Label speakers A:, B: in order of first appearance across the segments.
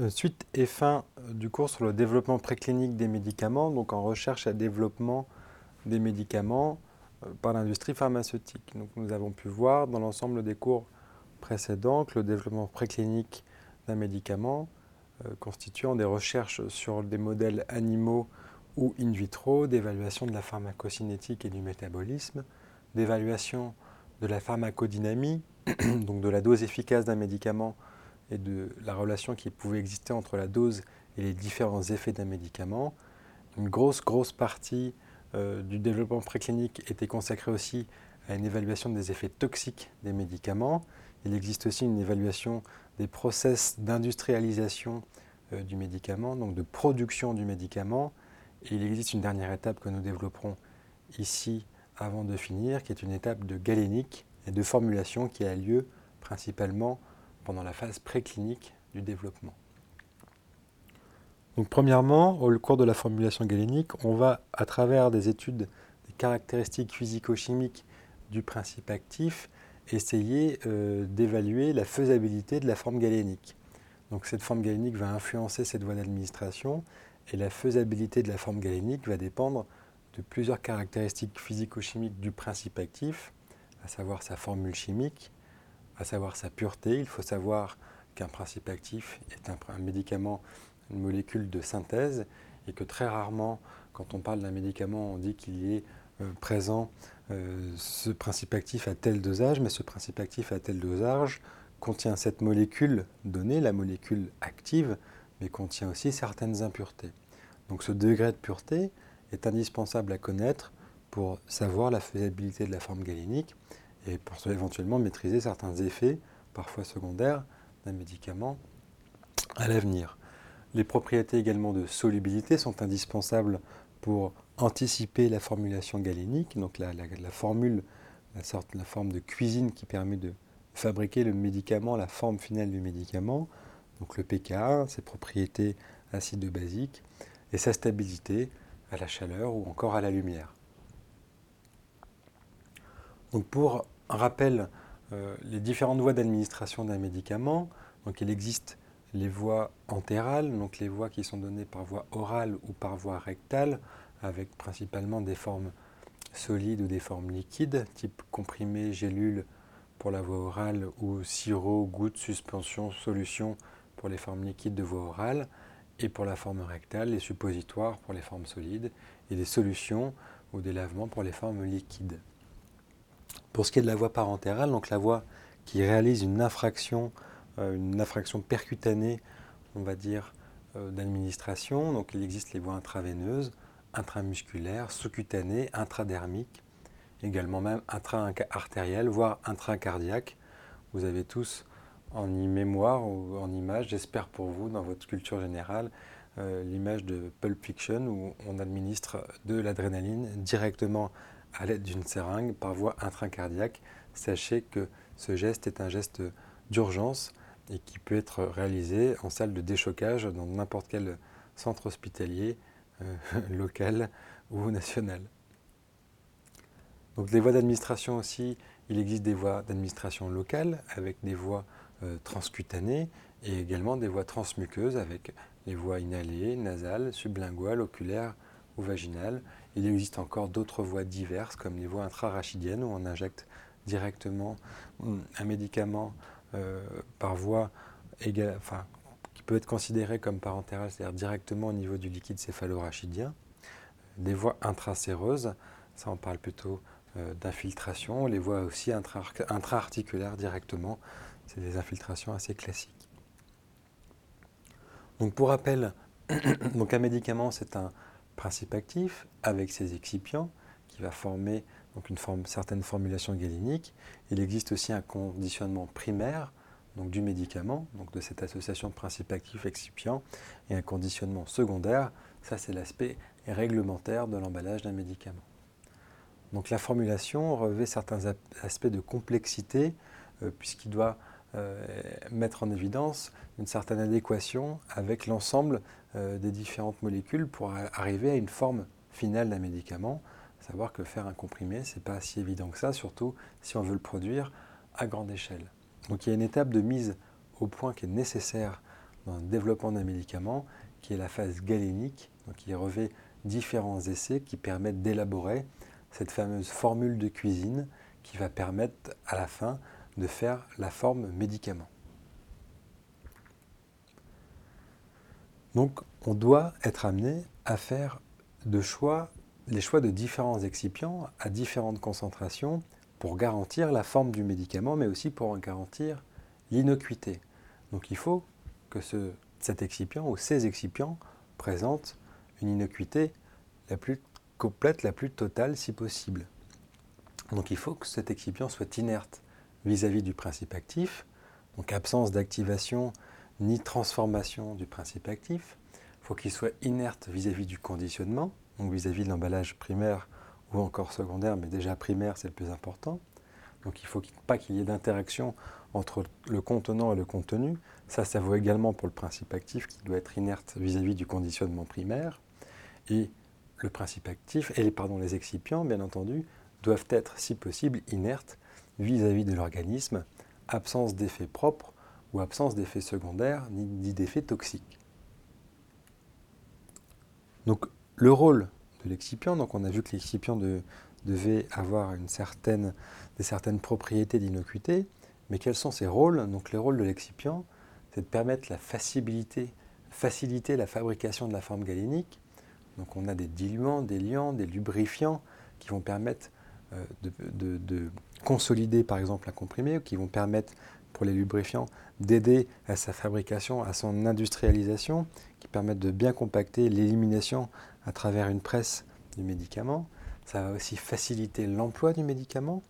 A: Euh, suite et fin du cours sur le développement préclinique des médicaments, donc en recherche et développement des médicaments euh, par l'industrie pharmaceutique. Nous avons pu voir dans l'ensemble des cours précédents que le développement préclinique d'un médicament euh, constituant des recherches sur des modèles animaux ou in vitro, d'évaluation de la pharmacocinétique et du métabolisme, d'évaluation de la pharmacodynamie, donc de la dose efficace d'un médicament et de la relation qui pouvait exister entre la dose et les différents effets d'un médicament. Une grosse, grosse partie euh, du développement préclinique était consacrée aussi à une évaluation des effets toxiques des médicaments. Il existe aussi une évaluation des process d'industrialisation euh, du médicament, donc de production du médicament. Et il existe une dernière étape que nous développerons ici avant de finir, qui est une étape de galénique et de formulation qui a lieu principalement pendant la phase préclinique du développement. Donc premièrement, au cours de la formulation galénique, on va, à travers des études des caractéristiques physico-chimiques du principe actif, essayer euh, d'évaluer la faisabilité de la forme galénique. Donc cette forme galénique va influencer cette voie d'administration et la faisabilité de la forme galénique va dépendre de plusieurs caractéristiques physico-chimiques du principe actif, à savoir sa formule chimique, à savoir sa pureté. Il faut savoir qu'un principe actif est un, médicament, une molécule de synthèse, et que très rarement, quand on parle d'un médicament, on dit qu'il est euh, présent euh, ce principe actif à tel dosage, mais ce principe actif à tel dosage contient cette molécule donnée, la molécule active, mais contient aussi certaines impuretés. Donc ce degré de pureté est indispensable à connaître pour savoir la faisabilité de la forme galénique et pour éventuellement maîtriser certains effets, parfois secondaires, d'un médicament à l'avenir. Les propriétés également de solubilité sont indispensables pour anticiper la formulation galénique, donc la, formule, la, sorte, la forme de cuisine qui permet de fabriquer le médicament, la forme finale du médicament, donc le pKa, ses propriétés acido-basiques, et sa stabilité à la chaleur ou encore à la lumière. Donc pour rappelle euh, les différentes voies d'administration d'un médicament. Donc il existe les voies entérales, donc les voies qui sont données par voie orale ou par voie rectale, avec principalement des formes solides ou des formes liquides, type comprimé, gélule pour la voie orale ou sirop, goutte, suspension, solution pour les formes liquides de voie orale, et pour la forme rectale, les suppositoires pour les formes solides, et des solutions ou des lavements pour les formes liquides. Pour ce qui est de la voie parentérale, donc la voie qui réalise une infraction, euh, une infraction percutanée, on va dire, euh, d'administration, donc il existe les voies intraveineuses, intramusculaires, sous-cutanées, intradermiques, également même intra-artérielles, voire intracardiaques. Vous avez tous en mémoire ou en image, j'espère pour vous, dans votre culture générale, euh, l'image de Pulp Fiction où on administre de l'adrénaline directement à l'aide d'une seringue par voie intracardiaque. Sachez que ce geste est un geste d'urgence et qui peut être réalisé en salle de déchocage dans n'importe quel centre hospitalier euh, local ou national. Donc les voies d'administration aussi, il existe des voies d'administration locales avec des voies euh, transcutanées et également des voies transmuqueuses avec les voies inhalées, nasales, sublinguales, oculaires ou vaginales. Il existe encore d'autres voies diverses, comme les voies intrarachidiennes, où on injecte directement hum, un médicament euh, par voie qui peut être considéré comme parentérale, c'est-à-dire directement au niveau du liquide céphalorachidien. Des voies intracéreuses, ça on parle plutôt euh, d'infiltration. Les voies aussi intra-articulaires directement, c'est des infiltrations assez classiques. Donc pour rappel, donc un médicament c'est un principe actif avec ses excipients qui va former donc une forme, certaine formulation galénique. Il existe aussi un conditionnement primaire donc du médicament, donc de cette association de principe actif excipient, et un conditionnement secondaire, ça c'est l'aspect réglementaire de l'emballage d'un médicament. Donc la formulation revêt certains aspects de complexité, euh, puisqu'il doit mettre en évidence une certaine adéquation avec l'ensemble euh, des différentes molécules pour arriver à une forme finale d'un médicament. Savoir que faire un comprimé, ce n'est pas si évident que ça, surtout si on veut le produire à grande échelle. Donc il y a une étape de mise au point qui est nécessaire dans le développement d'un médicament, qui est la phase galénique, donc qui revêt différents essais qui permettent d'élaborer cette fameuse formule de cuisine qui va permettre à la fin de faire la forme médicament. Donc on doit être amené à faire de choix, les choix de différents excipients à différentes concentrations pour garantir la forme du médicament, mais aussi pour en garantir l'innocuité. Donc il faut que cet excipient ou ces excipients présentent une innocuité la plus complète, la plus totale si possible. Donc il faut que cet excipient soit inerte vis-à-vis du principe actif, donc absence d'activation ni transformation du principe actif. Il faut qu'il soit inerte vis-à-vis du conditionnement, donc vis-à-vis de l'emballage primaire ou encore secondaire, mais déjà primaire c'est le plus important. Donc il ne faut pas qu'il y ait d'interaction entre le contenant et le contenu. Ça, ça vaut également pour le principe actif qui doit être inerte vis-à-vis du conditionnement primaire. Et le principe actif et pardon, les excipients, bien entendu, doivent être, si possible, inertes vis-à-vis de l'organisme, absence d'effet propre ou absence d'effet secondaire ni d'effet toxique. Donc le rôle de l'excipient, donc on a vu que l'excipient devait avoir une certaine, des certaines propriétés d'innocuité, mais quels sont ses rôles? Donc les rôles de l'excipient, c'est de permettre la facilité, faciliter la fabrication de la forme galénique. Donc on a des diluants, des liants, des lubrifiants qui vont permettre euh, de, consolider par exemple un comprimé, qui vont permettre pour les lubrifiants d'aider à sa fabrication, à son industrialisation, qui permettent de bien compacter l'élimination à travers une presse du médicament. Ça va aussi faciliter l'emploi du médicament,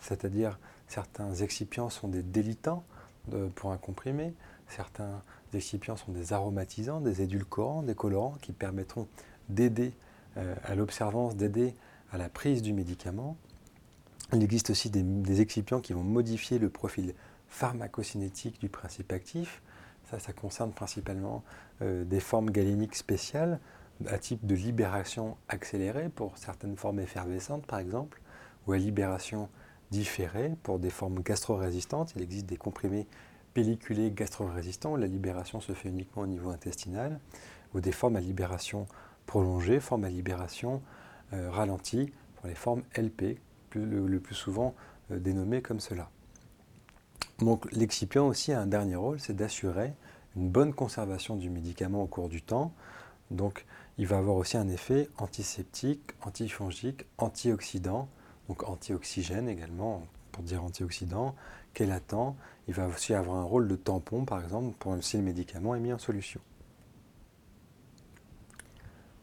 A: c'est-à-dire certains excipients sont des délitants pour un comprimé, certains excipients sont des aromatisants, des édulcorants, des colorants qui permettront d'aider euh, à l'observance, d'aider à la prise du médicament. Il existe aussi des, excipients qui vont modifier le profil pharmacocinétique du principe actif. Ça, ça concerne principalement euh, des formes galéniques spéciales à type de libération accélérée pour certaines formes effervescentes par exemple, ou à libération différée pour des formes gastro-résistantes. Il existe des comprimés pelliculés gastro-résistants où la libération se fait uniquement au niveau intestinal, ou des formes à libération prolongée, formes à libération euh, ralentie pour les formes LP, le, plus souvent euh, dénommées comme cela. Donc l'excipient aussi a un dernier rôle, c'est d'assurer une bonne conservation du médicament au cours du temps. Donc il va avoir aussi un effet antiseptique, antifongique, antioxydant, donc antioxygène également, pour dire antioxydant, chélatant. Il va aussi avoir un rôle de tampon, par exemple, pour si le médicament est mis en solution.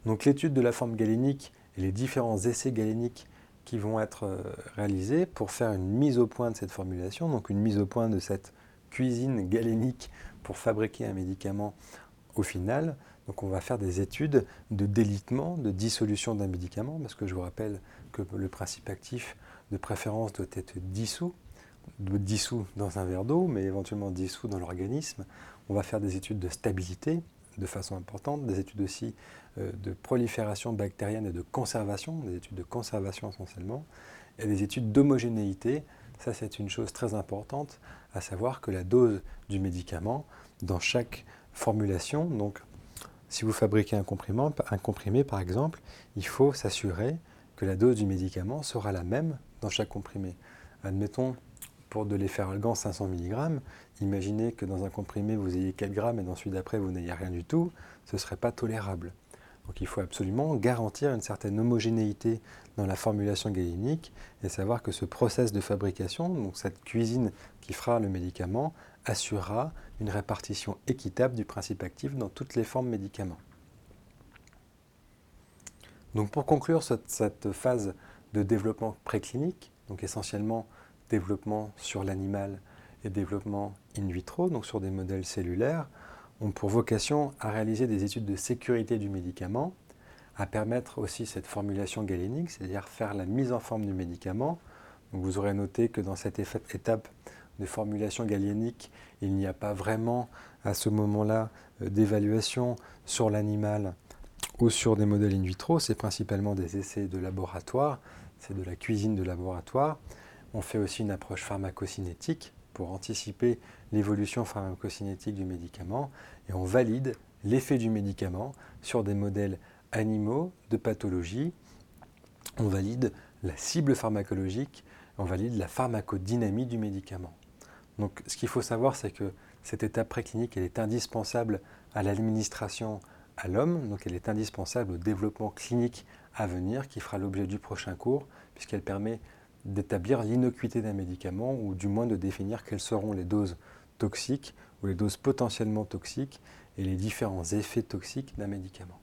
A: Donc l'étude de la forme galénique et les différents essais galéniques qui vont être euh, réalisés pour faire une mise au point de cette formulation, donc une mise au point de cette cuisine galénique pour fabriquer un médicament au final. Donc on va faire des études de délitement, de dissolution d'un médicament, parce que je vous rappelle que le principe actif de préférence doit être dissous, dissous dans un verre d'eau, mais éventuellement dissous dans l'organisme. On va faire des études de stabilité de façon importante, des études aussi euh, de prolifération bactérienne et de conservation, des études de conservation essentiellement, et des études d'homogénéité. Ça, c'est une chose très importante, à savoir que la dose du médicament, dans chaque formulation, donc si vous fabriquez un, un comprimé par exemple, il faut s'assurer que la dose du médicament sera la même dans chaque comprimé. Admettons, pour de l'efferalgan 500 mg, imaginez que dans un comprimé vous ayez 4 grammes et dans celui d'après vous n'ayez rien du tout, ce ne serait pas tolérable. Donc il faut absolument garantir une certaine homogénéité dans la formulation galénique et savoir que ce process de fabrication, donc cette cuisine qui fera le médicament, assurera une répartition équitable du principe actif dans toutes les formes médicaments. Donc pour conclure cette, phase de développement préclinique, donc essentiellement développement sur l'animal et développement in vitro, donc sur des modèles cellulaires, ont pour vocation à réaliser des études de sécurité du médicament, à permettre aussi cette formulation galénique, c'est-à-dire faire la mise en forme du médicament. vous aurez noté que dans cette étape de formulation galénique, il n'y a pas vraiment à ce moment-là euh, d'évaluation sur l'animal ou sur des modèles in vitro, c'est principalement des essais de laboratoire, c'est de la cuisine de laboratoire. On fait aussi une approche pharmacocinétique pour anticiper l'évolution pharmacocinétique du médicament et on valide l'effet du médicament sur des modèles animaux de pathologie. On valide la cible pharmacologique, on valide la pharmacodynamie du médicament. Donc ce qu'il faut savoir, c'est que cette étape préclinique, elle est indispensable à l'administration à l'homme, donc elle est indispensable au développement clinique à venir qui fera l'objet du prochain cours, puisqu'elle permet d'établir l'innocuité d'un médicament ou du moins de définir quelles seront les doses toxiques ou les doses potentiellement toxiques et les différents effets toxiques d'un médicament.